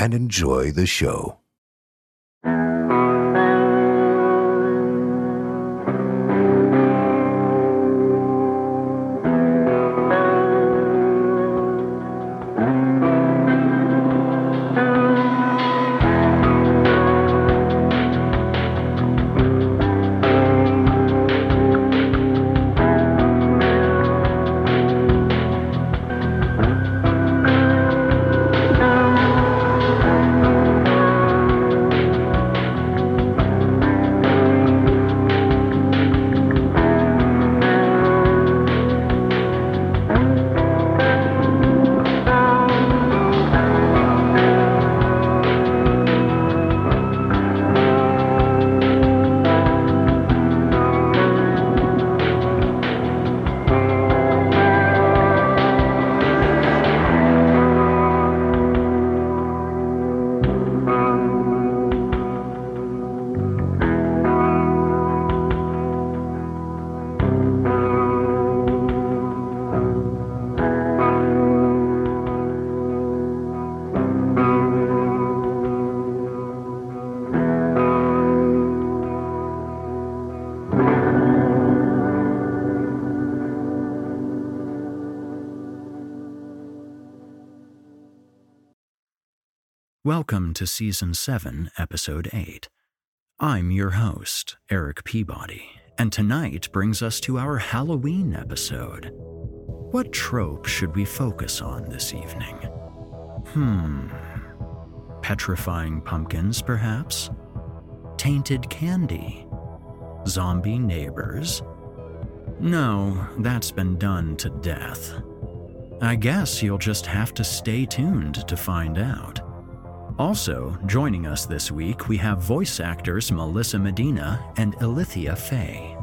and enjoy the show. Welcome to Season 7, Episode 8. I'm your host, Eric Peabody, and tonight brings us to our Halloween episode. What trope should we focus on this evening? Hmm. Petrifying pumpkins, perhaps? Tainted candy? Zombie neighbors? No, that's been done to death. I guess you'll just have to stay tuned to find out. Also, joining us this week, we have voice actors Melissa Medina and Elithia Fay.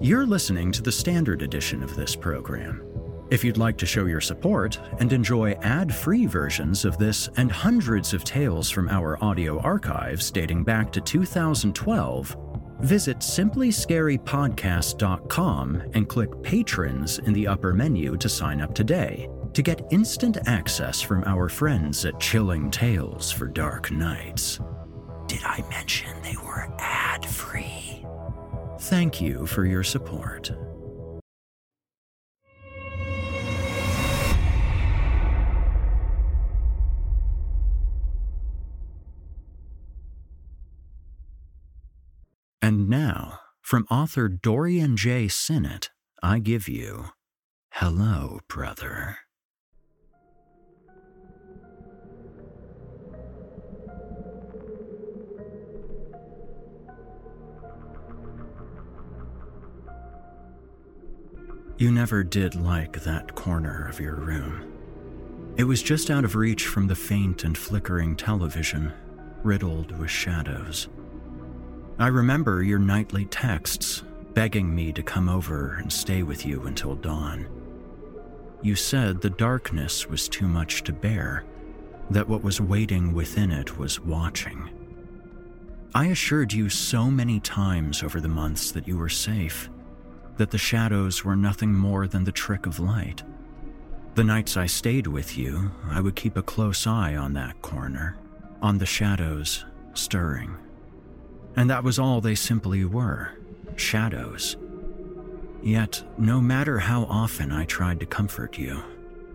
You're listening to the standard edition of this program. If you'd like to show your support and enjoy ad free versions of this and hundreds of tales from our audio archives dating back to 2012, visit simplyscarypodcast.com and click Patrons in the upper menu to sign up today to get instant access from our friends at Chilling Tales for Dark Nights. Did I mention they were ad free? Thank you for your support. And now, from author Dorian J. Sinnott, I give you Hello, Brother. You never did like that corner of your room. It was just out of reach from the faint and flickering television, riddled with shadows. I remember your nightly texts begging me to come over and stay with you until dawn. You said the darkness was too much to bear, that what was waiting within it was watching. I assured you so many times over the months that you were safe that the shadows were nothing more than the trick of light. The nights I stayed with you, I would keep a close eye on that corner, on the shadows stirring. And that was all they simply were shadows. Yet, no matter how often I tried to comfort you,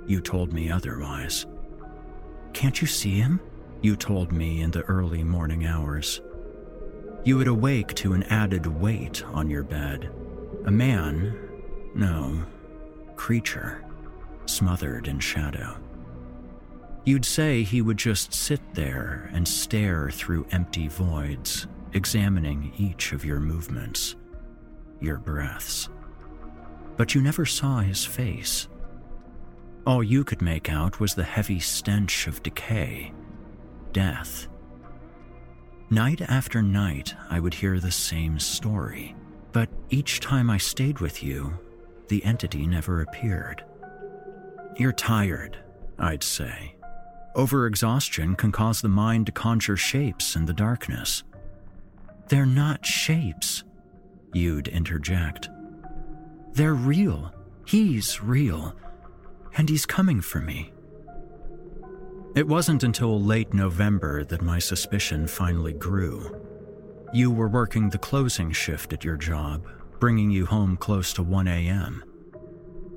you told me otherwise. Can't you see him? You told me in the early morning hours. You would awake to an added weight on your bed a man, no, creature, smothered in shadow. You'd say he would just sit there and stare through empty voids, examining each of your movements, your breaths. But you never saw his face. All you could make out was the heavy stench of decay. death. Night after night, I would hear the same story, but each time I stayed with you, the entity never appeared. You're tired, I'd say. Overexhaustion can cause the mind to conjure shapes in the darkness. They're not shapes, you'd interject. They're real. He's real. And he's coming for me. It wasn't until late November that my suspicion finally grew. You were working the closing shift at your job, bringing you home close to 1 a.m.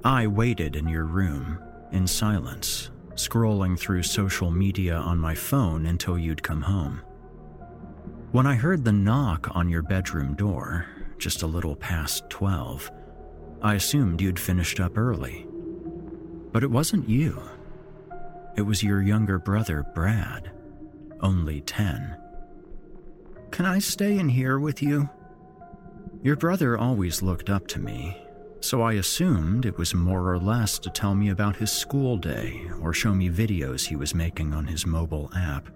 I waited in your room, in silence, scrolling through social media on my phone until you'd come home. When I heard the knock on your bedroom door, just a little past 12, I assumed you'd finished up early. But it wasn't you. It was your younger brother, Brad, only 10. Can I stay in here with you? Your brother always looked up to me, so I assumed it was more or less to tell me about his school day or show me videos he was making on his mobile app.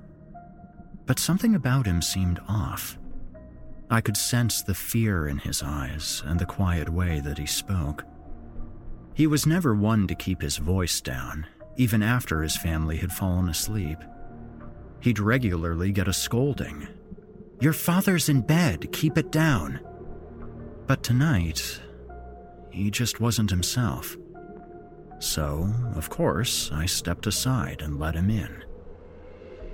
But something about him seemed off. I could sense the fear in his eyes and the quiet way that he spoke. He was never one to keep his voice down, even after his family had fallen asleep. He'd regularly get a scolding. Your father's in bed, keep it down. But tonight, he just wasn't himself. So, of course, I stepped aside and let him in.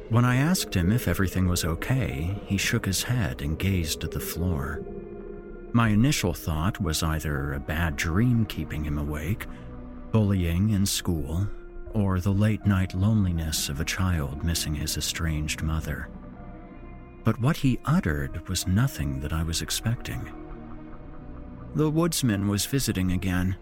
When I asked him if everything was okay, he shook his head and gazed at the floor. My initial thought was either a bad dream keeping him awake, bullying in school, or the late night loneliness of a child missing his estranged mother. But what he uttered was nothing that I was expecting. The woodsman was visiting again.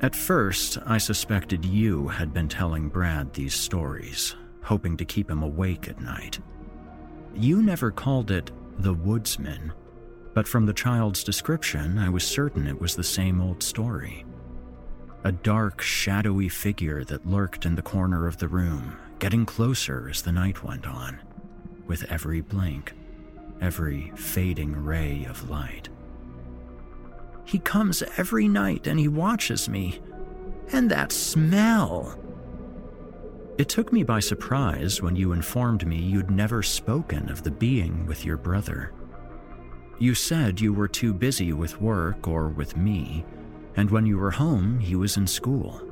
At first, I suspected you had been telling Brad these stories, hoping to keep him awake at night. You never called it the woodsman, but from the child's description, I was certain it was the same old story. A dark, shadowy figure that lurked in the corner of the room, getting closer as the night went on, with every blink, every fading ray of light. He comes every night and he watches me. And that smell! It took me by surprise when you informed me you'd never spoken of the being with your brother. You said you were too busy with work or with me, and when you were home, he was in school.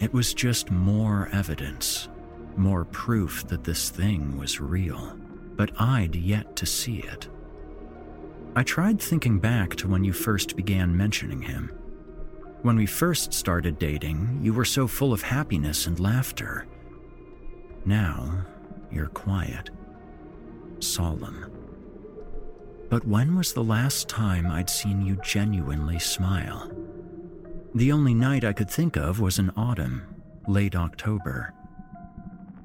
It was just more evidence, more proof that this thing was real, but I'd yet to see it. I tried thinking back to when you first began mentioning him. When we first started dating, you were so full of happiness and laughter. Now, you're quiet, solemn. But when was the last time I'd seen you genuinely smile? The only night I could think of was in autumn, late October.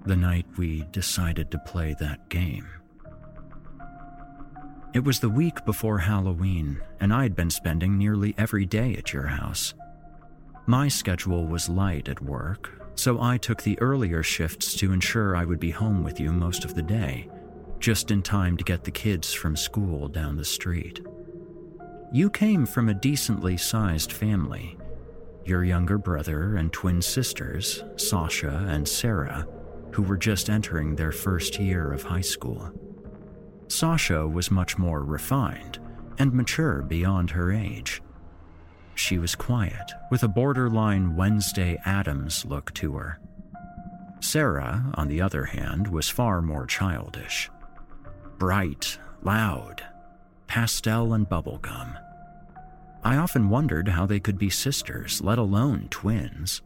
The night we decided to play that game. It was the week before Halloween, and I'd been spending nearly every day at your house. My schedule was light at work, so I took the earlier shifts to ensure I would be home with you most of the day, just in time to get the kids from school down the street. You came from a decently sized family. Your younger brother and twin sisters, Sasha and Sarah, who were just entering their first year of high school. Sasha was much more refined and mature beyond her age she was quiet, with a borderline Wednesday Addams look to her. Sarah, on the other hand, was far more childish. Bright, loud, pastel and bubblegum. I often wondered how they could be sisters, let alone twins.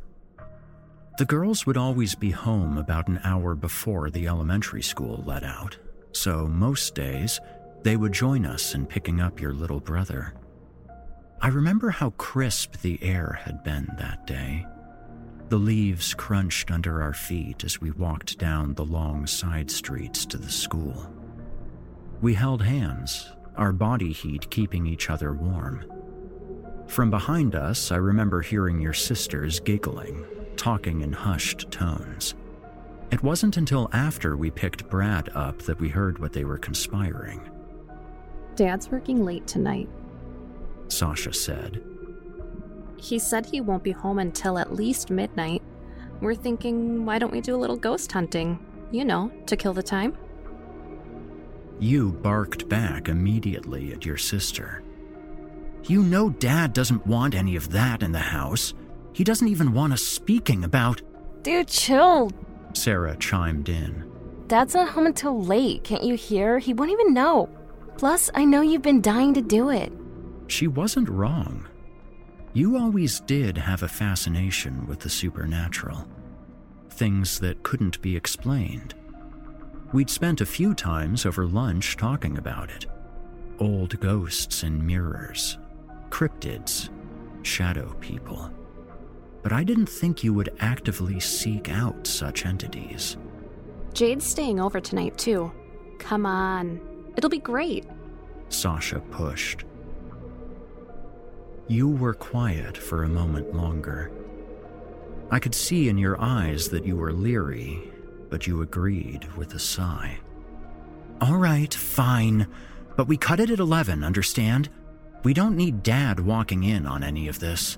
The girls would always be home about an hour before the elementary school let out, so most days they would join us in picking up your little brother. I remember how crisp the air had been that day. The leaves crunched under our feet as we walked down the long side streets to the school. We held hands, our body heat keeping each other warm. From behind us, I remember hearing your sisters giggling, talking in hushed tones. It wasn't until after we picked Brad up that we heard what they were conspiring. Dad's working late tonight. Sasha said. He said he won't be home until at least midnight. We're thinking, why don't we do a little ghost hunting? You know, to kill the time. You barked back immediately at your sister. You know Dad doesn't want any of that in the house. He doesn't even want us speaking about. Dude, chill. Sarah chimed in. Dad's not home until late. Can't you hear? He won't even know. Plus, I know you've been dying to do it. She wasn't wrong. You always did have a fascination with the supernatural. Things that couldn't be explained. We'd spent a few times over lunch talking about it old ghosts in mirrors, cryptids, shadow people. But I didn't think you would actively seek out such entities. Jade's staying over tonight, too. Come on. It'll be great. Sasha pushed. You were quiet for a moment longer. I could see in your eyes that you were leery, but you agreed with a sigh. All right, fine, but we cut it at 11, understand? We don't need Dad walking in on any of this.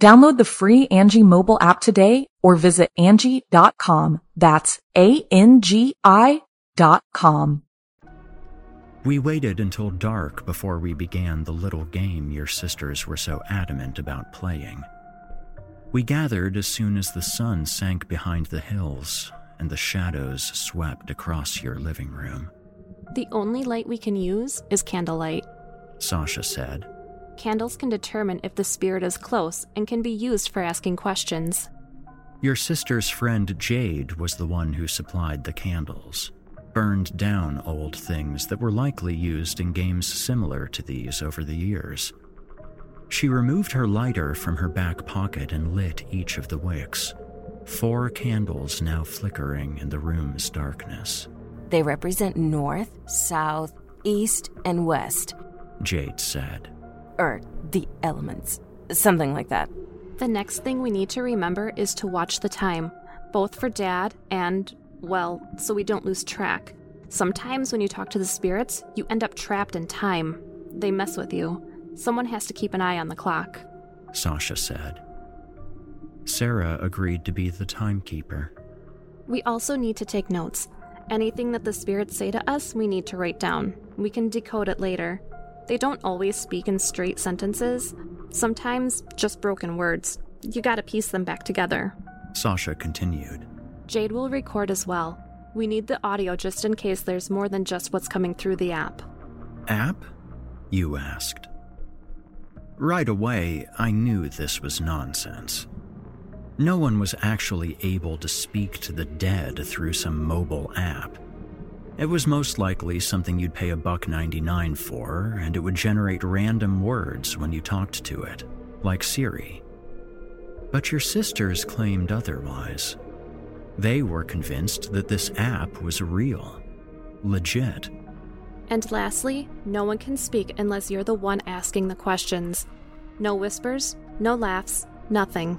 Download the free Angi mobile app today or visit Angi.com. That's A-N-G-I dot com. We waited until dark before we began the little game your sisters were so adamant about playing. We gathered as soon as the sun sank behind the hills and the shadows swept across your living room. The only light we can use is candlelight, Sasha said. Candles can determine if the spirit is close and can be used for asking questions. Your sister's friend Jade was the one who supplied the candles, burned down old things that were likely used in games similar to these over the years. She removed her lighter from her back pocket and lit each of the wicks, four candles now flickering in the room's darkness. They represent north, south, east, and west. Jade said or the elements. Something like that. The next thing we need to remember is to watch the time, both for Dad and, well, so we don't lose track. Sometimes when you talk to the spirits, you end up trapped in time. They mess with you. Someone has to keep an eye on the clock. Sasha said. Sarah agreed to be the timekeeper. We also need to take notes. Anything that the spirits say to us, we need to write down. We can decode it later. They don't always speak in straight sentences, sometimes just broken words. You gotta piece them back together. Sasha continued. Jade will record as well. We need the audio just in case there's more than just what's coming through the app. App? You asked. Right away, I knew this was nonsense. No one was actually able to speak to the dead through some mobile app. It was most likely something you'd pay a buck 99 for, and it would generate random words when you talked to it, like Siri. But your sisters claimed otherwise. They were convinced that this app was real, legit. And lastly, no one can speak unless you're the one asking the questions. No whispers, no laughs, nothing.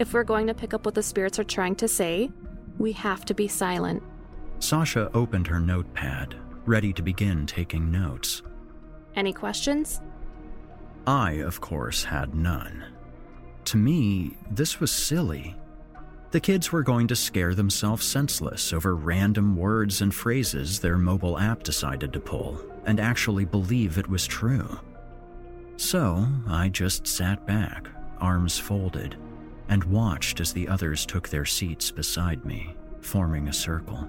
If we're going to pick up what the spirits are trying to say, we have to be silent. Sasha opened her notepad, ready to begin taking notes. Any questions? I, of course, had none. To me, this was silly. The kids were going to scare themselves senseless over random words and phrases their mobile app decided to pull and actually believe it was true. So I just sat back, arms folded, and watched as the others took their seats beside me, forming a circle.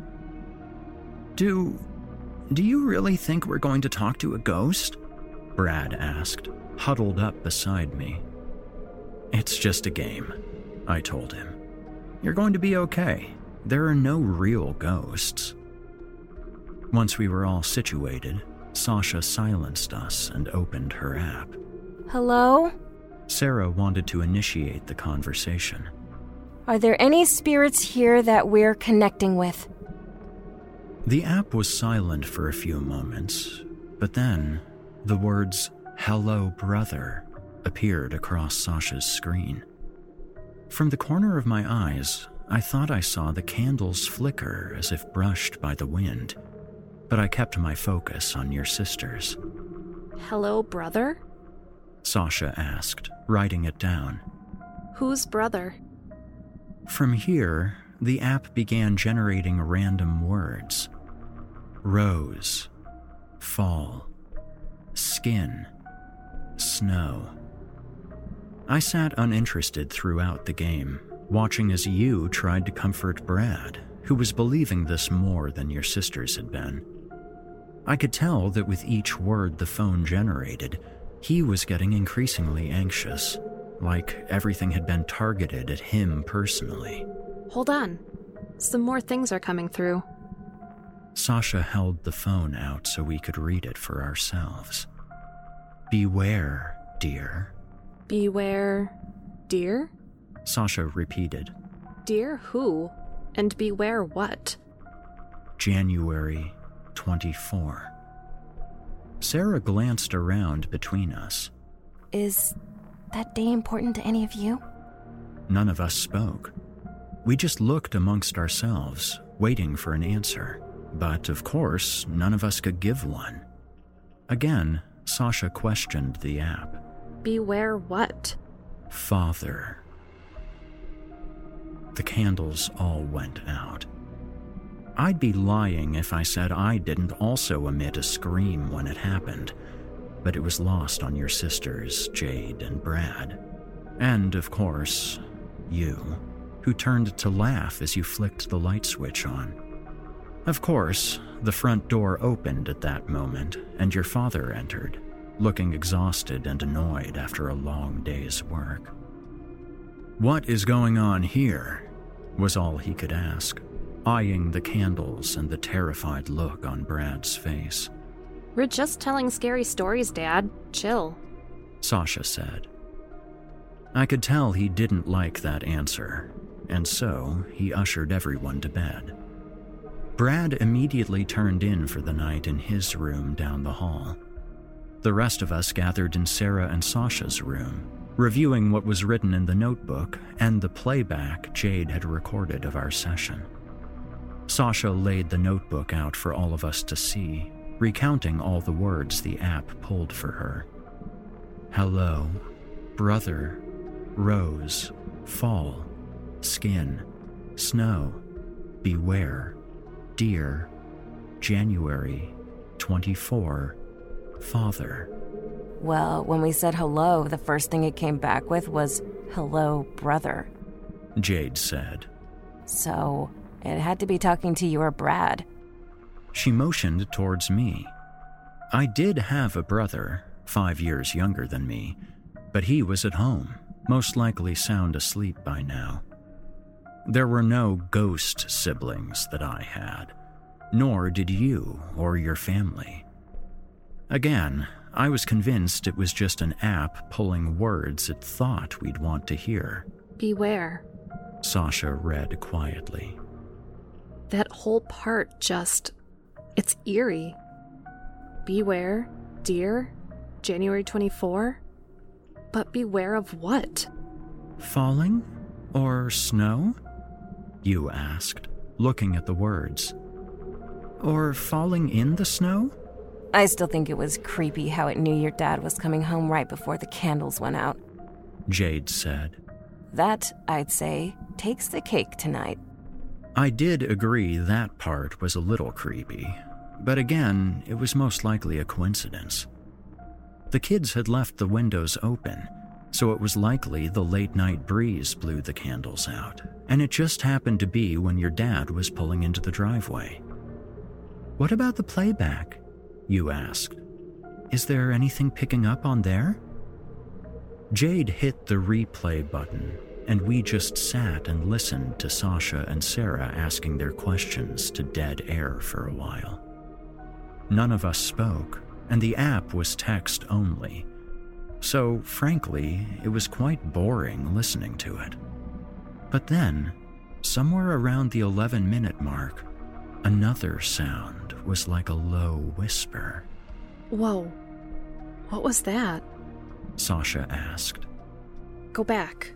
Do. Do you really think we're going to talk to a ghost? Brad asked, huddled up beside me. It's just a game, I told him. You're going to be okay. There are no real ghosts. Once we were all situated, Sasha silenced us and opened her app. Hello? Sarah wanted to initiate the conversation. Are there any spirits here that we're connecting with? The app was silent for a few moments, but then the words, Hello, brother, appeared across Sasha's screen. From the corner of my eyes, I thought I saw the candles flicker as if brushed by the wind, but I kept my focus on your sisters. Hello, brother? Sasha asked, writing it down. Whose brother? From here, the app began generating random words rose, fall, skin, snow. I sat uninterested throughout the game, watching as you tried to comfort Brad, who was believing this more than your sisters had been. I could tell that with each word the phone generated, he was getting increasingly anxious, like everything had been targeted at him personally. Hold on. Some more things are coming through. Sasha held the phone out so we could read it for ourselves. Beware, dear. Beware. Dear? Sasha repeated. Dear who? And beware what? January 24. Sarah glanced around between us. Is that day important to any of you? None of us spoke. We just looked amongst ourselves, waiting for an answer. But of course, none of us could give one. Again, Sasha questioned the app. Beware what? Father. The candles all went out. I'd be lying if I said I didn't also emit a scream when it happened, but it was lost on your sisters, Jade and Brad. And, of course, you, who turned to laugh as you flicked the light switch on. Of course, the front door opened at that moment, and your father entered, looking exhausted and annoyed after a long day's work. What is going on here? was all he could ask, eyeing the candles and the terrified look on Brad's face. We're just telling scary stories, Dad. Chill. Sasha said. I could tell he didn't like that answer, and so he ushered everyone to bed. Brad immediately turned in for the night in his room down the hall. The rest of us gathered in Sarah and Sasha's room, reviewing what was written in the notebook and the playback Jade had recorded of our session. Sasha laid the notebook out for all of us to see, recounting all the words the app pulled for her. Hello, brother, rose, fall, skin, snow, beware, dear, January, 24, father. Well, when we said hello, the first thing it came back with was, hello, brother. Jade said. So, it had to be talking to your Brad. She motioned towards me. I did have a brother, five years younger than me, but he was at home, most likely sound asleep by now. There were no ghost siblings that I had, nor did you or your family. Again, I was convinced it was just an app pulling words it thought we'd want to hear. Beware. Sasha read quietly. That whole part just. It's eerie. Beware, dear, January 24? But beware of what? Falling? Or snow? You asked, looking at the words. Or falling in the snow? I still think it was creepy how it knew your dad was coming home right before the candles went out. Jade said. That, I'd say, takes the cake tonight. I did agree that part was a little creepy, but again, it was most likely a coincidence. The kids had left the windows open, so it was likely the late night breeze blew the candles out, and it just happened to be when your dad was pulling into the driveway. What about the playback? You asked. Is there anything picking up on there? Jade hit the replay button, and we just sat and listened to Sasha and Sarah asking their questions to dead air for a while. None of us spoke, and the app was text only. So, frankly, it was quite boring listening to it. But then, somewhere around the 11 minute mark, another sound was like a low whisper. Whoa. What was that? Sasha asked. Go back.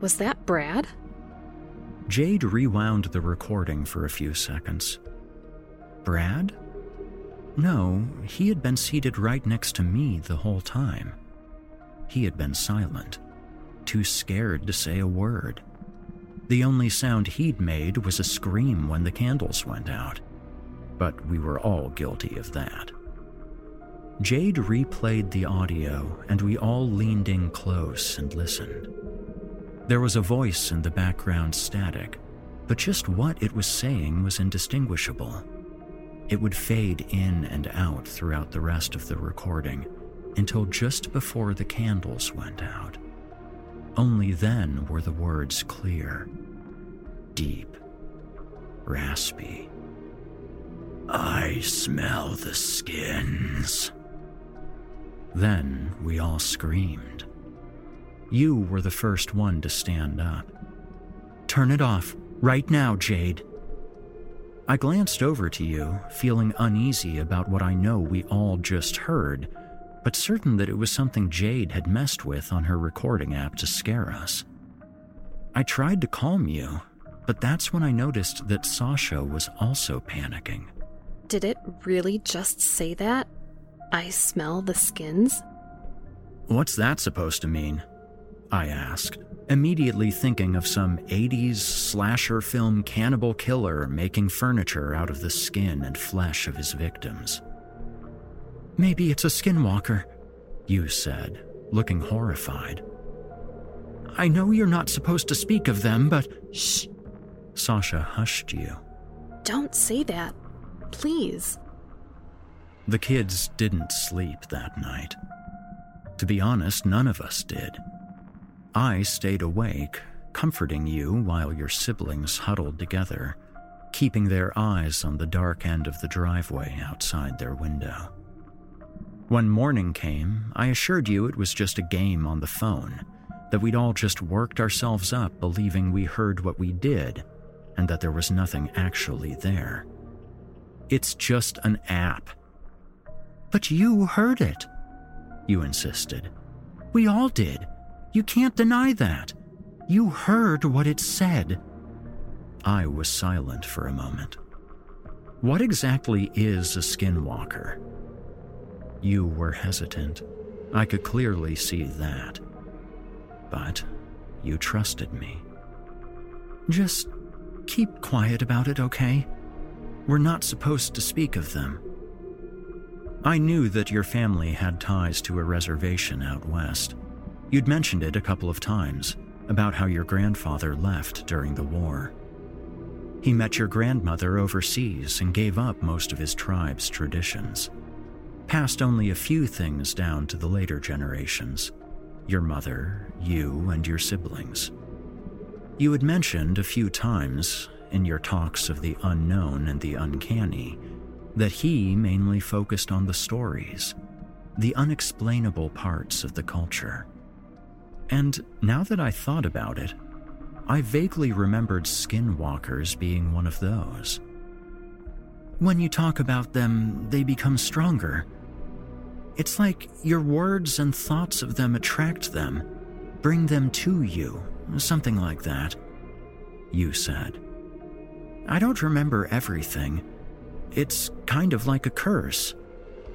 Was that Brad? Jade rewound the recording for a few seconds. Brad? No, he had been seated right next to me the whole time. He had been silent, too scared to say a word. The only sound he'd made was a scream when the candles went out. But we were all guilty of that. Jade replayed the audio, and we all leaned in close and listened. There was a voice in the background static, but just what it was saying was indistinguishable. It would fade in and out throughout the rest of the recording until just before the candles went out. Only then were the words clear, deep, raspy. I smell the skins. Then we all screamed. You were the first one to stand up. Turn it off, right now, Jade. I glanced over to you, feeling uneasy about what I know we all just heard, but certain that it was something Jade had messed with on her recording app to scare us. I tried to calm you, but that's when I noticed that Sasha was also panicking. Did it really just say that? I smell the skins? What's that supposed to mean? I asked, immediately thinking of some 80s slasher film cannibal killer making furniture out of the skin and flesh of his victims. Maybe it's a skinwalker, you said, looking horrified. I know you're not supposed to speak of them, but. Shh! Sasha hushed you. Don't say that. Please. The kids didn't sleep that night. To be honest, none of us did. I stayed awake, comforting you while your siblings huddled together, keeping their eyes on the dark end of the driveway outside their window. When morning came, I assured you it was just a game on the phone, that we'd all just worked ourselves up believing we heard what we did, and that there was nothing actually there. It's just an app. But you heard it, you insisted. We all did. You can't deny that. You heard what it said. I was silent for a moment. What exactly is a skinwalker? You were hesitant. I could clearly see that. But you trusted me. Just keep quiet about it, okay? We're not supposed to speak of them. I knew that your family had ties to a reservation out west. You'd mentioned it a couple of times about how your grandfather left during the war. He met your grandmother overseas and gave up most of his tribe's traditions. Passed only a few things down to the later generations your mother, you, and your siblings. You had mentioned a few times in your talks of the unknown and the uncanny that he mainly focused on the stories, the unexplainable parts of the culture. And now that I thought about it, I vaguely remembered skinwalkers being one of those. When you talk about them, they become stronger. It's like your words and thoughts of them attract them, bring them to you, something like that. You said. I don't remember everything. It's kind of like a curse,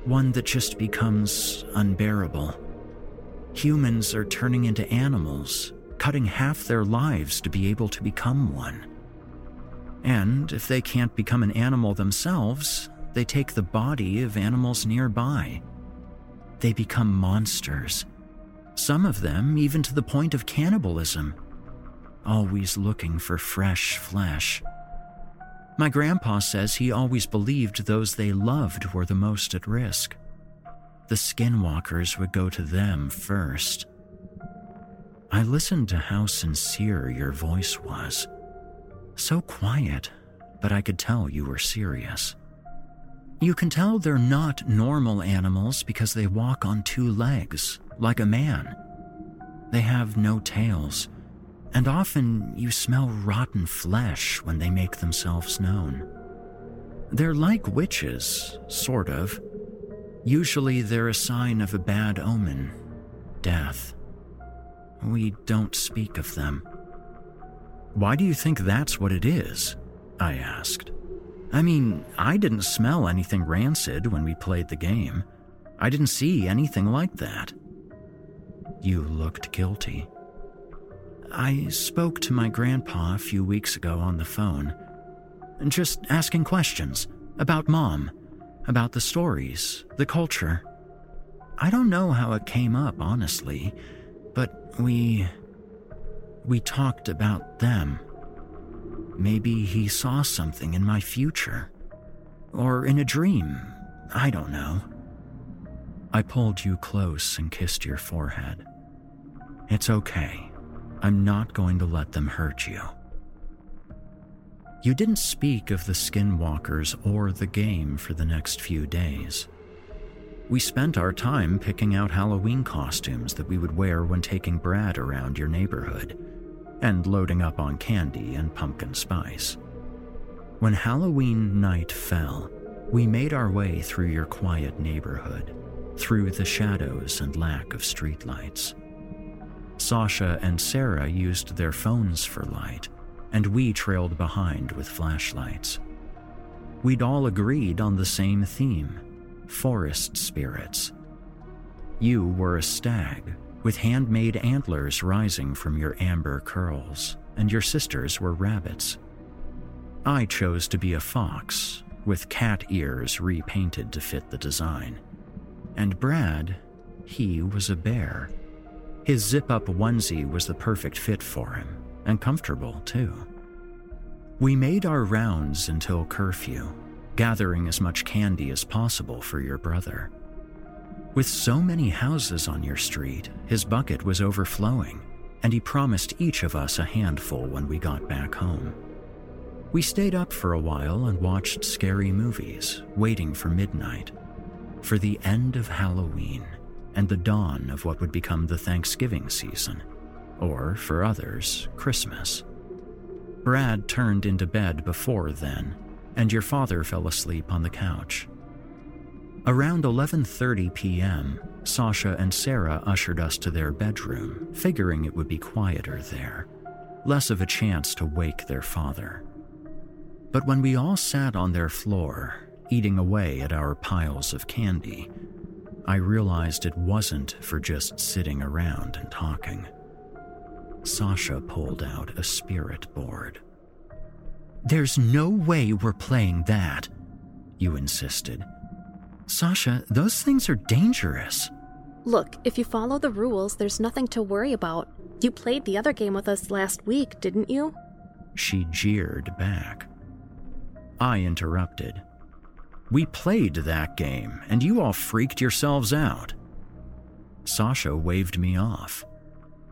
one that just becomes unbearable. Humans are turning into animals, cutting half their lives to be able to become one. And if they can't become an animal themselves, they take the body of animals nearby. They become monsters. Some of them even to the point of cannibalism, always looking for fresh flesh. My grandpa says he always believed those they loved were the most at risk. The skinwalkers would go to them first. I listened to how sincere your voice was. So quiet, but I could tell you were serious. You can tell they're not normal animals because they walk on two legs, like a man. They have no tails, and often you smell rotten flesh when they make themselves known. They're like witches, sort of. Usually they're a sign of a bad omen death. We don't speak of them. Why do you think that's what it is? I asked. I mean, I didn't smell anything rancid when we played the game. I didn't see anything like that. You looked guilty. I spoke to my grandpa a few weeks ago on the phone, just asking questions about mom, about the stories, the culture. I don't know how it came up, honestly, but we. we talked about them. Maybe he saw something in my future. Or in a dream. I don't know. I pulled you close and kissed your forehead. It's okay. I'm not going to let them hurt you. You didn't speak of the skinwalkers or the game for the next few days. We spent our time picking out Halloween costumes that we would wear when taking Brad around your neighborhood, and loading up on candy and pumpkin spice. When Halloween night fell, we made our way through your quiet neighborhood, through the shadows and lack of streetlights. Sasha and Sarah used their phones for light, and we trailed behind with flashlights. We'd all agreed on the same theme forest spirits. You were a stag, with handmade antlers rising from your amber curls, and your sisters were rabbits. I chose to be a fox, with cat ears repainted to fit the design. And Brad, he was a bear his zip up onesie was the perfect fit for him, and comfortable too. We made our rounds until curfew, gathering as much candy as possible for your brother. With so many houses on your street, his bucket was overflowing, and he promised each of us a handful when we got back home. We stayed up for a while and watched scary movies, waiting for midnight, for the end of Halloween and the dawn of what would become the Thanksgiving season, or for others, Christmas. Brad turned into bed before then, and your father fell asleep on the couch. Around 11:30 p.m., Sasha and Sarah ushered us to their bedroom, figuring it would be quieter there, less of a chance to wake their father. But when we all sat on their floor, eating away at our piles of candy, I realized it wasn't for just sitting around and talking. Sasha pulled out a spirit board. There's no way we're playing that, you insisted. Sasha, those things are dangerous. Look, if you follow the rules, there's nothing to worry about. You played the other game with us last week, didn't you? She jeered back. I interrupted. We played that game, and you all freaked yourselves out. Sasha waved me off.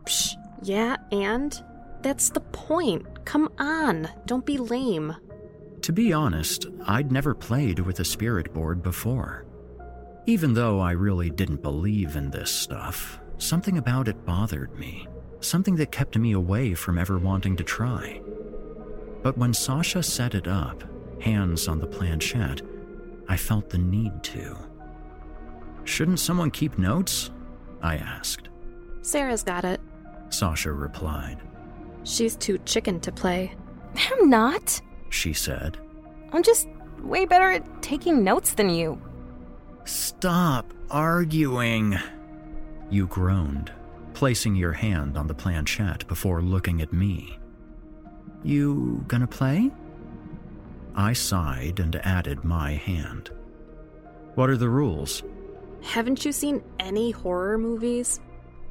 Psh, yeah, and? That's the point. Come on, don't be lame. To be honest, I'd never played with a spirit board before. Even though I really didn't believe in this stuff, something about it bothered me, something that kept me away from ever wanting to try. But when Sasha set it up, hands on the planchette, I felt the need to. Shouldn't someone keep notes? I asked. Sarah's got it, Sasha replied. She's too chicken to play. I'm not, she said. I'm just way better at taking notes than you. Stop arguing, you groaned. placing your hand on the planchette before looking at me. You gonna play? I sighed and added my hand. What are the rules? Haven't you seen any horror movies?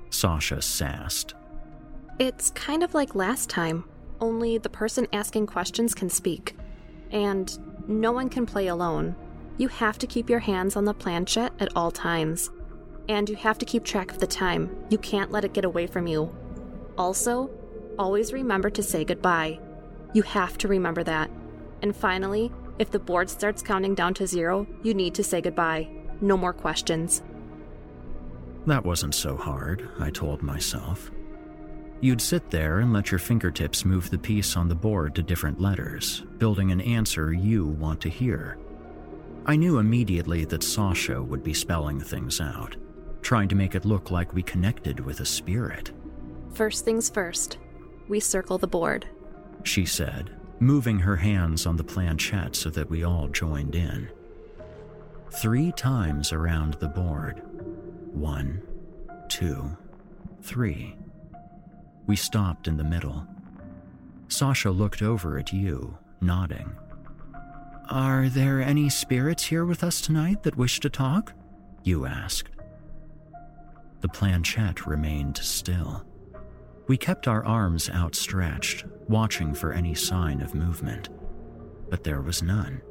Sasha sassed. It's kind of like last time, only the person asking questions can speak. And no one can play alone. You have to keep your hands on the planchette at all times. And you have to keep track of the time. You can't let it get away from you. Also, always remember to say goodbye. You have to remember that. And finally, if the board starts counting down to zero, you need to say goodbye. No more questions. That wasn't so hard, I told myself. You'd sit there and let your fingertips move the piece on the board to different letters, building an answer you want to hear. I knew immediately that Sasha would be spelling things out, trying to make it look like we connected with a spirit. First things first, we circle the board, she said, moving her hands on the planchette so that we all joined in. Three times around the board. One, two, three. We stopped in the middle. Sasha looked over at you, nodding. Are there any spirits here with us tonight that wish to talk? You asked. The planchette remained still. We kept our arms outstretched, watching for any sign of movement, but there was none.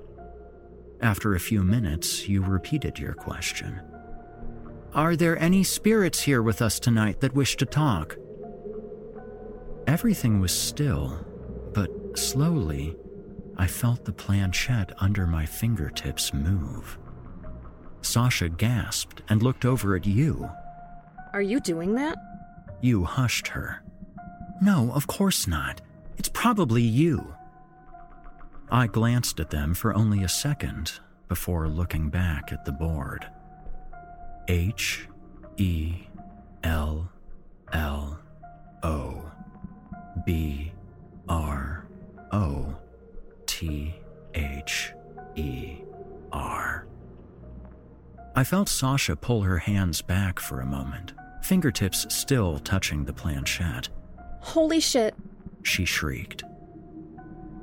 After a few minutes, you repeated your question. Are there any spirits here with us tonight that wish to talk? Everything was still, but slowly, I felt the planchette under my fingertips move. Sasha gasped and looked over at you. Are you doing that? You hushed her. No, of course not. It's probably you. I glanced at them for only a second before looking back at the board. H E L L O B R O T H E R. I felt Sasha pull her hands back for a moment, fingertips still touching the planchette. Holy shit, she shrieked.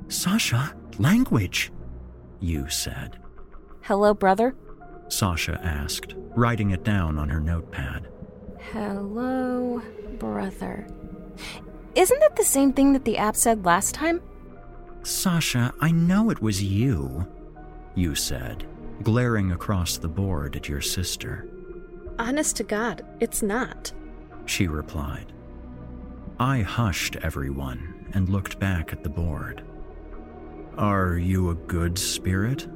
Sasha, language, you said. Hello, brother? Sasha asked, writing it down on her notepad. Hello, brother. Isn't that the same thing that the app said last time? Sasha, I know it was you, you said, glaring across the board at your sister. Honest to God, it's not, she replied. I hushed everyone and looked back at the board. Are you a good spirit?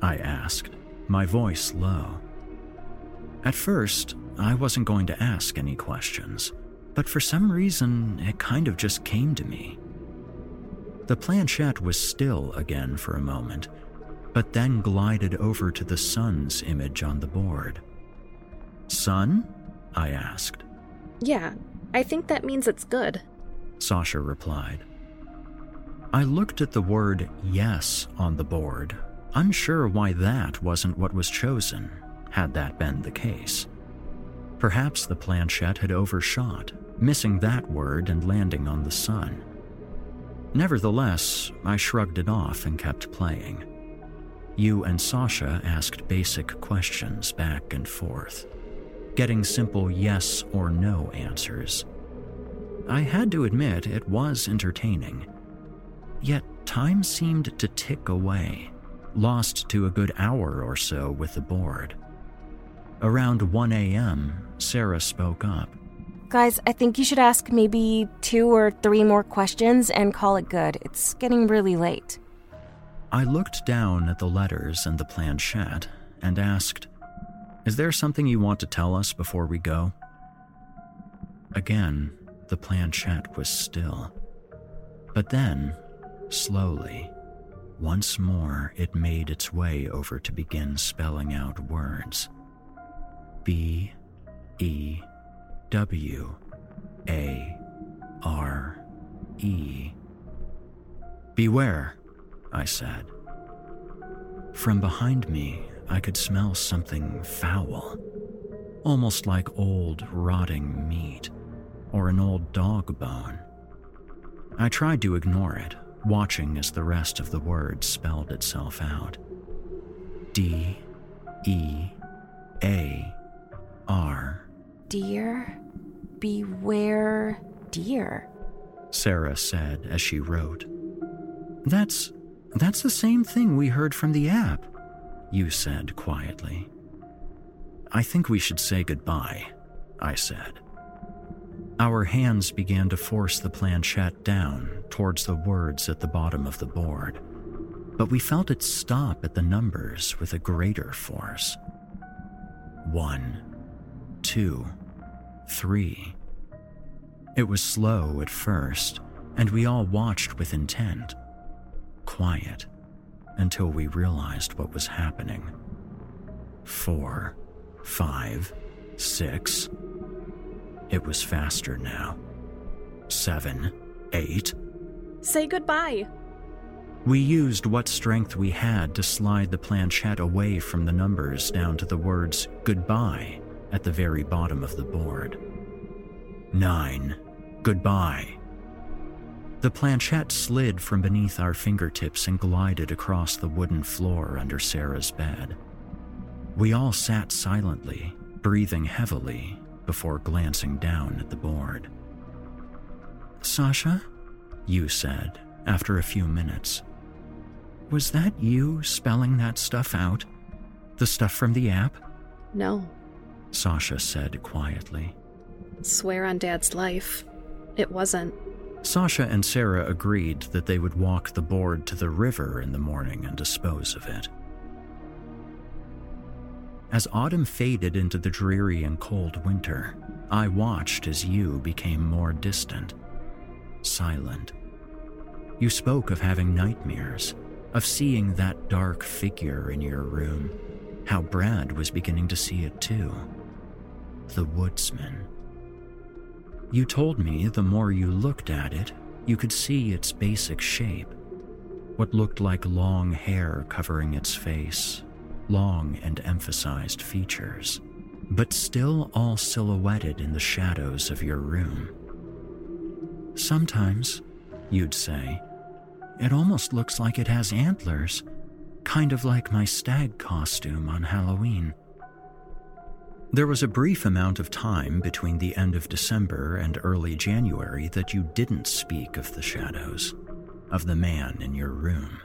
I asked, my voice low. At first, I wasn't going to ask any questions, but for some reason, it kind of just came to me. The planchette was still again for a moment, but then glided over to the sun's image on the board. Sun? I asked. Yeah, I think that means it's good, Sasha replied. I looked at the word yes on the board, unsure why that wasn't what was chosen, had that been the case. Perhaps the planchette had overshot, missing that word and landing on the sun. Nevertheless, I shrugged it off and kept playing. You and Sasha asked basic questions back and forth getting simple yes or no answers. I had to admit it was entertaining. Yet time seemed to tick away, lost to a good hour or so with the board. Around 1 a.m., Sarah spoke up. Guys, I think you should ask maybe two or three more questions and call it good. It's getting really late. I looked down at the letters and the planchette and asked, is there something you want to tell us before we go? Again, the planchette was still. But then, slowly, once more it made its way over to begin spelling out words B E W A R E. Beware, I said. From behind me, I could smell something foul. almost like old, rotting meat or an old dog bone. I tried to ignore it, watching as the rest of the word spelled itself out. D E A R. Dear, beware, dear. Sarah said as she wrote. That's that's the same thing we heard from the app, you said quietly. I think we should say goodbye, I said. Our hands began to force the planchette down towards the words at the bottom of the board, but we felt it stop at the numbers with a greater force. One, two, three. It was slow at first, and we all watched with intent. Quiet until we realized what was happening. Four, five, six. It was faster now. Seven, eight. Say goodbye. We used what strength we had to slide the planchette away from the numbers down to the words goodbye at the very bottom of the board. Nine. Goodbye. The planchette slid from beneath our fingertips and glided across the wooden floor under Sarah's bed. We all sat silently, breathing heavily, before glancing down at the board. Sasha, you said after a few minutes. Was that you spelling that stuff out? The stuff from the app? No. Sasha said quietly. Swear on Dad's life. It wasn't. Sasha and Sarah agreed that they would walk the board to the river in the morning and dispose of it. As autumn faded into the dreary and cold winter, I watched as you became more distant, silent. You spoke of having nightmares, of seeing that dark figure in your room, how Brad was beginning to see it too. The woodsman. You told me the more you looked at it, you could see its basic shape. What looked like long hair covering its face, long and emphasized features, but still all silhouetted in the shadows of your room. Sometimes, you'd say, it almost looks like it has antlers, kind of like my stag costume on Halloween. There was a brief amount of time between the end of December and early January that you didn't speak of the shadows, of the man in your room,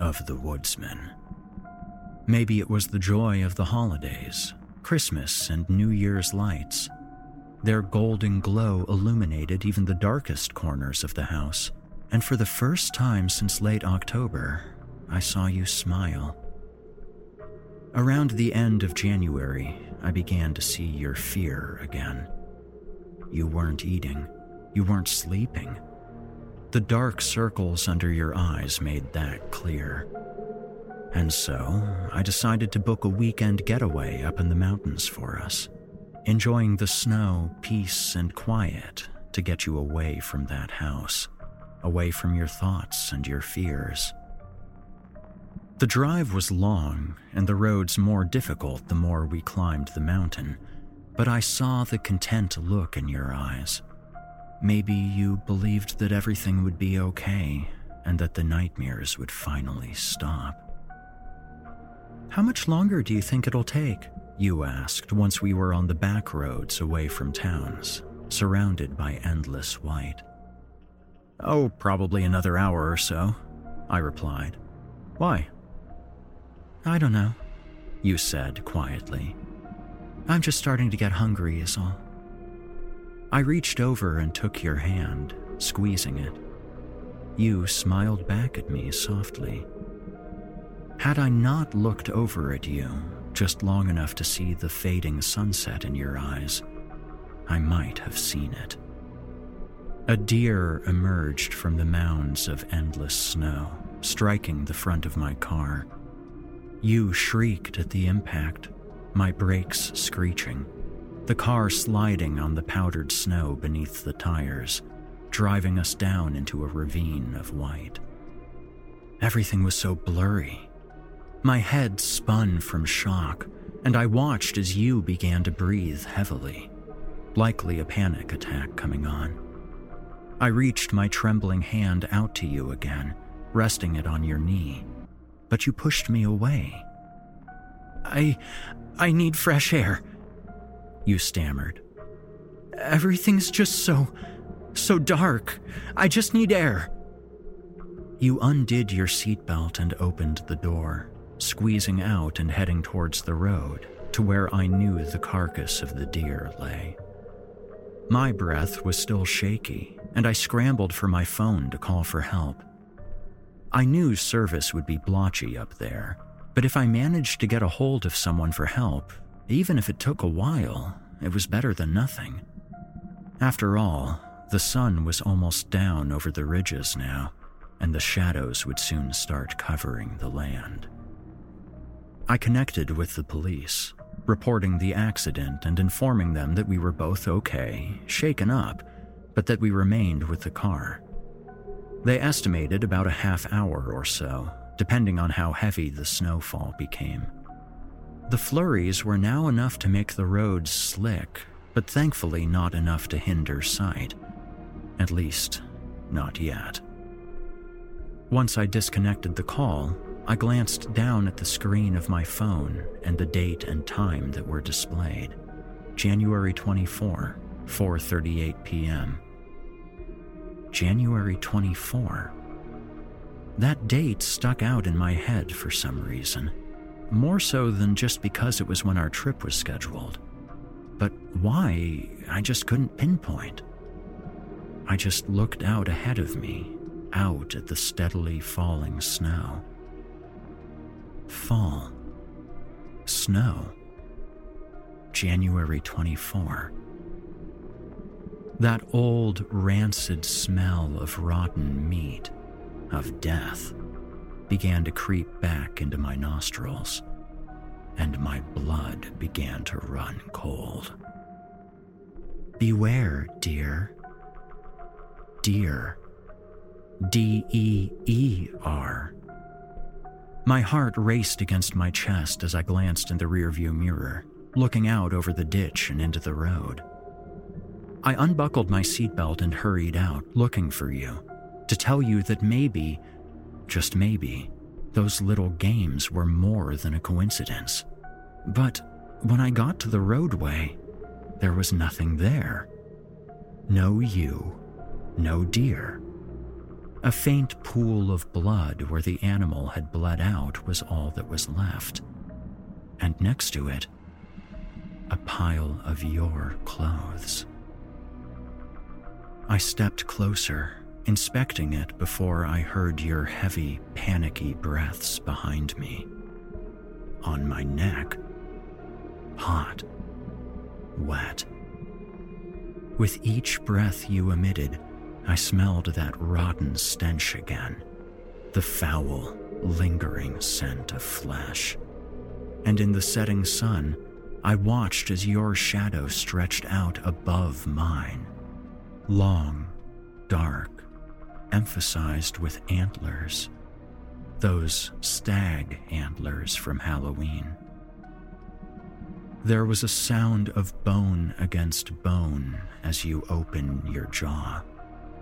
of the woodsman. Maybe it was the joy of the holidays, Christmas and New Year's lights. Their golden glow illuminated even the darkest corners of the house, and for the first time since late October, I saw you smile. Around the end of January, I began to see your fear again. You weren't eating, you weren't sleeping. The dark circles under your eyes made that clear. And so, I decided to book a weekend getaway up in the mountains for us, enjoying the snow, peace, and quiet to get you away from that house, away from your thoughts and your fears. The drive was long and the roads more difficult the more we climbed the mountain, but I saw the content look in your eyes. Maybe you believed that everything would be okay and that the nightmares would finally stop. How much longer do you think it'll take? You asked once we were on the back roads away from towns, surrounded by endless white. Oh, probably another hour or so, I replied. Why? I don't know, you said quietly. I'm just starting to get hungry, is all. I reached over and took your hand, squeezing it. You smiled back at me softly. Had I not looked over at you just long enough to see the fading sunset in your eyes, I might have seen it. A deer emerged from the mounds of endless snow, striking the front of my car. You shrieked at the impact, my brakes screeching, the car sliding on the powdered snow beneath the tires, driving us down into a ravine of white. Everything was so blurry. My head spun from shock, and I watched as you began to breathe heavily, likely a panic attack coming on. I reached my trembling hand out to you again, resting it on your knee, but you pushed me away. I. I need fresh air, you stammered. Everything's just so. so dark. I just need air. You undid your seatbelt and opened the door, squeezing out and heading towards the road to where I knew the carcass of the deer lay. My breath was still shaky, and I scrambled for my phone to call for help. I knew service would be blotchy up there, but if I managed to get a hold of someone for help, even if it took a while, it was better than nothing. After all, the sun was almost down over the ridges now, and the shadows would soon start covering the land. I connected with the police, reporting the accident and informing them that we were both okay, shaken up, but that we remained with the car. They estimated about a half hour or so, depending on how heavy the snowfall became. The flurries were now enough to make the roads slick, but thankfully not enough to hinder sight. At least, not yet. Once I disconnected the call, I glanced down at the screen of my phone and the date and time that were displayed. January 24, 4:38 p.m. January 24. That date stuck out in my head for some reason, more so than just because it was when our trip was scheduled. But why, I just couldn't pinpoint. I just looked out ahead of me out at the steadily falling snow. Fall. Snow. January 24. That old, rancid smell of rotten meat, of death, began to creep back into my nostrils, and my blood began to run cold. Beware, dear. Dear D E E R. My heart raced against my chest as I glanced in the rearview mirror, looking out over the ditch and into the road. I unbuckled my seatbelt and hurried out, looking for you, to tell you that maybe, just maybe, those little games were more than a coincidence. But when I got to the roadway, there was nothing there. No you, no deer. A faint pool of blood where the animal had bled out was all that was left. And next to it, a pile of your clothes. I stepped closer, inspecting it before I heard your heavy, panicky breaths behind me. On my neck, hot, wet. With each breath you emitted, I smelled that rotten stench again, the foul, lingering scent of flesh. And in the setting sun, I watched as your shadow stretched out above mine. Long, dark, emphasized with antlers. Those stag antlers from Halloween. There was a sound of bone against bone as you opened your jaw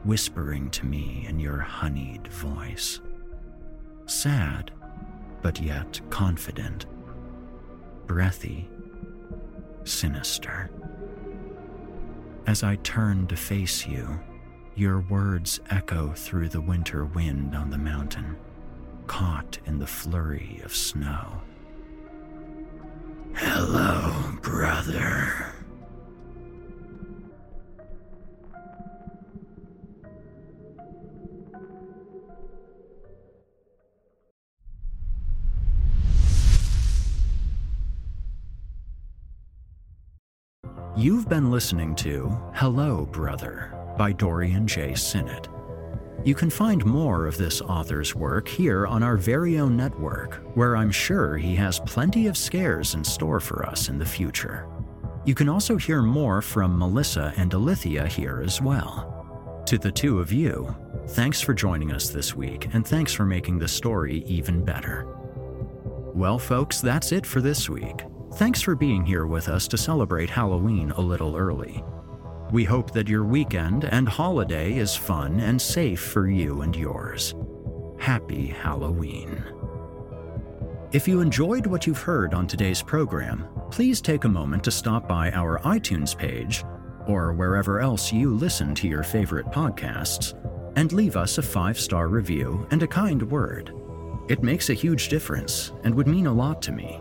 whispering to me in your honeyed voice. Sad, but yet confident. Breathy, sinister. As I turn to face you, your words echo through the winter wind on the mountain, caught in the flurry of snow. Hello, brother. You've been listening to Hello, Brother by Dorian J. Sinnott. You can find more of this author's work here on our very own network, where I'm sure he has plenty of scares in store for us in the future. You can also hear more from Melissa and Alithia here as well. To the two of you, thanks for joining us this week, and thanks for making the story even better. Well, folks, that's it for this week. Thanks for being here with us to celebrate Halloween a little early. We hope that your weekend and holiday is fun and safe for you and yours. Happy Halloween. If you enjoyed what you've heard on today's program, please take a moment to stop by our iTunes page or wherever else you listen to your favorite podcasts and leave us a five star review and a kind word. It makes a huge difference and would mean a lot to me.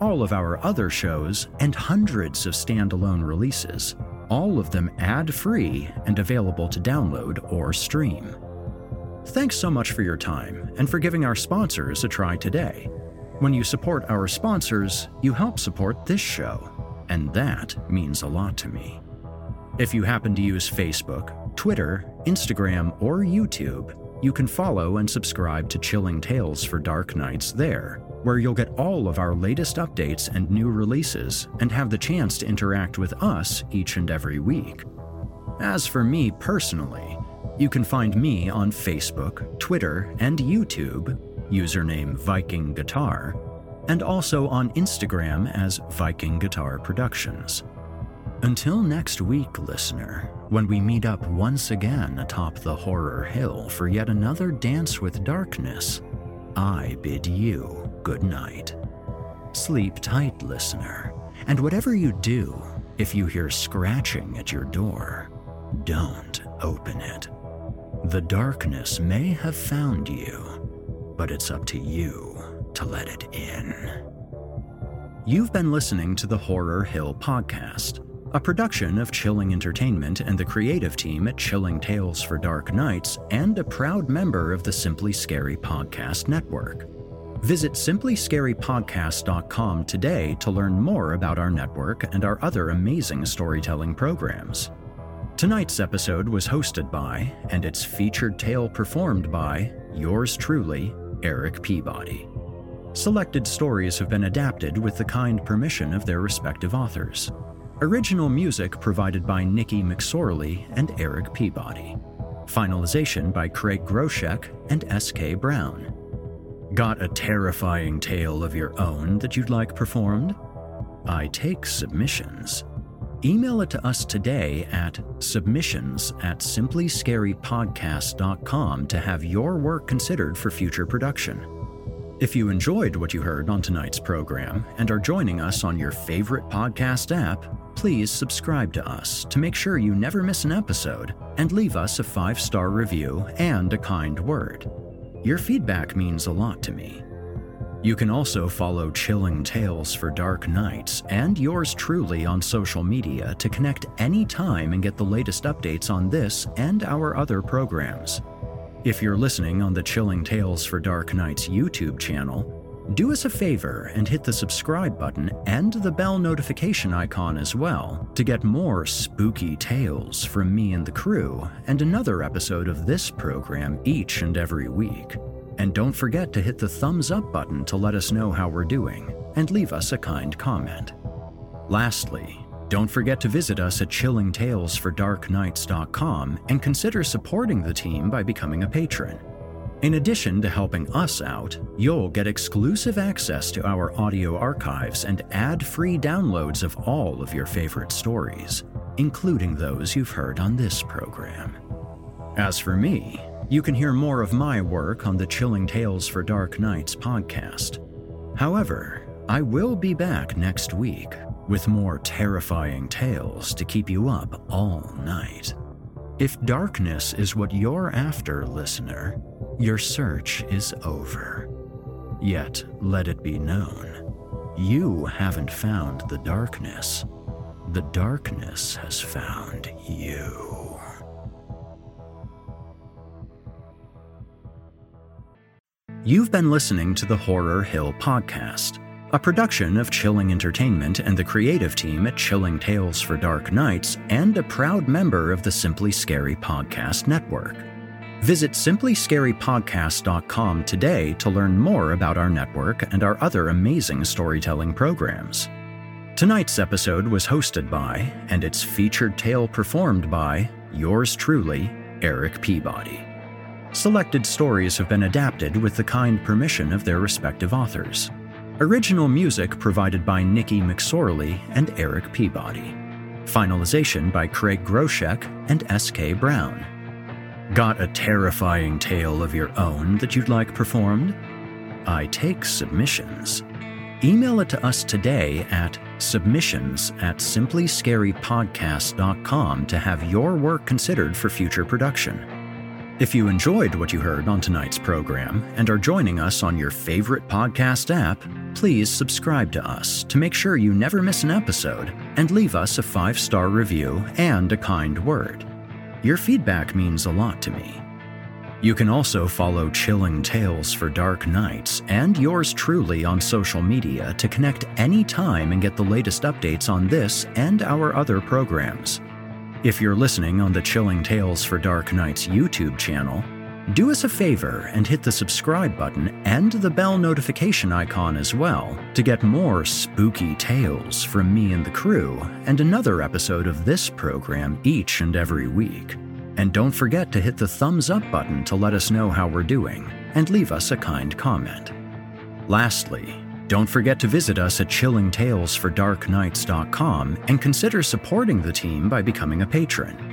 all of our other shows, and hundreds of standalone releases, all of them ad free and available to download or stream. Thanks so much for your time and for giving our sponsors a try today. When you support our sponsors, you help support this show, and that means a lot to me. If you happen to use Facebook, Twitter, Instagram, or YouTube, you can follow and subscribe to Chilling Tales for Dark Nights there where you'll get all of our latest updates and new releases and have the chance to interact with us each and every week. As for me personally, you can find me on Facebook, Twitter, and YouTube, username Viking Guitar, and also on Instagram as Viking Guitar Productions. Until next week, listener, when we meet up once again atop the horror hill for yet another dance with darkness, I bid you good night. Sleep tight, listener, and whatever you do, if you hear scratching at your door, don't open it. The darkness may have found you, but it's up to you to let it in. You've been listening to the Horror Hill Podcast, a production of Chilling Entertainment and the creative team at Chilling Tales for Dark Nights, and a proud member of the Simply Scary Podcast Network. Visit simplyscarypodcast.com today to learn more about our network and our other amazing storytelling programs. Tonight's episode was hosted by, and its featured tale performed by, yours truly, Eric Peabody. Selected stories have been adapted with the kind permission of their respective authors. Original music provided by Nikki McSorley and Eric Peabody. Finalization by Craig Groshek and S.K. Brown. Got a terrifying tale of your own that you'd like performed? I take submissions. Email it to us today at submissions at simplyscarypodcast.com to have your work considered for future production. If you enjoyed what you heard on tonight's program and are joining us on your favorite podcast app, please subscribe to us to make sure you never miss an episode and leave us a five star review and a kind word. Your feedback means a lot to me. You can also follow Chilling Tales for Dark Nights and yours truly on social media to connect anytime and get the latest updates on this and our other programs. If you're listening on the Chilling Tales for Dark Nights YouTube channel, do us a favor and hit the subscribe button and the bell notification icon as well to get more spooky tales from me and the crew and another episode of this program each and every week. And don't forget to hit the thumbs up button to let us know how we're doing and leave us a kind comment. Lastly, don't forget to visit us at chillingtalesfordarknights.com and consider supporting the team by becoming a patron. In addition to helping us out, you'll get exclusive access to our audio archives and ad free downloads of all of your favorite stories, including those you've heard on this program. As for me, you can hear more of my work on the Chilling Tales for Dark Nights podcast. However, I will be back next week with more terrifying tales to keep you up all night. If darkness is what you're after, listener, your search is over. Yet, let it be known, you haven't found the darkness. The darkness has found you. You've been listening to the Horror Hill Podcast. a production of Chilling Entertainment and the creative team at Chilling Tales for Dark Nights, and a proud member of the Simply Scary Podcast Network. Visit simplyscarypodcast.com today to learn more about our network and our other amazing storytelling programs. Tonight's episode was hosted by, and its featured tale performed by, yours truly, Eric Peabody. Selected stories have been adapted with the kind permission of their respective authors. Original music provided by Nikki McSorley and Eric Peabody. Finalization by Craig Groshek and S.K. Brown. Got a terrifying tale of your own that you'd like performed? I take submissions. Email it to us today at submissions at simplyscarypodcast.com to have your work considered for future production. If you enjoyed what you heard on tonight's program and are joining us on your favorite podcast app, please subscribe to us to make sure you never miss an episode and leave us a five star review and a kind word. Your feedback means a lot to me. You can also follow Chilling Tales for Dark Nights and yours truly on social media to connect anytime and get the latest updates on this and our other programs. If you're listening on the Chilling Tales for Dark Nights YouTube channel, do us a favor and hit the subscribe button and the bell notification icon as well to get more spooky tales from me and the crew and another episode of this program each and every week. And don't forget to hit the thumbs up button to let us know how we're doing and leave us a kind comment. Lastly, don't forget to visit us at chillingtalesfordarknights.com and consider supporting the team by becoming a patron.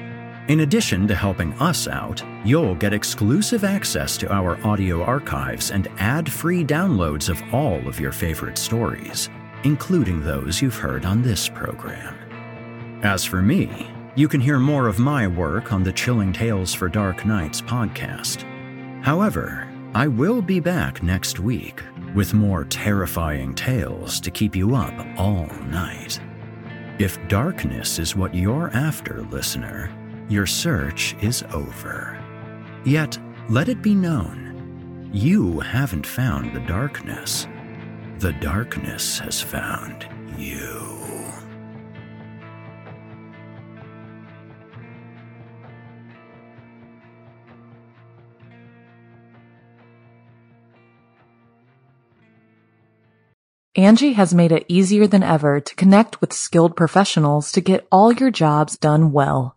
In addition to helping us out, you'll get exclusive access to our audio archives and ad free downloads of all of your favorite stories, including those you've heard on this program. As for me, you can hear more of my work on the Chilling Tales for Dark Nights podcast. However, I will be back next week with more terrifying tales to keep you up all night. If darkness is what you're after, listener, your search is over. Yet, let it be known, you haven't found the darkness. The darkness has found you. Angi has made it easier than ever to connect with skilled professionals to get all your jobs done well.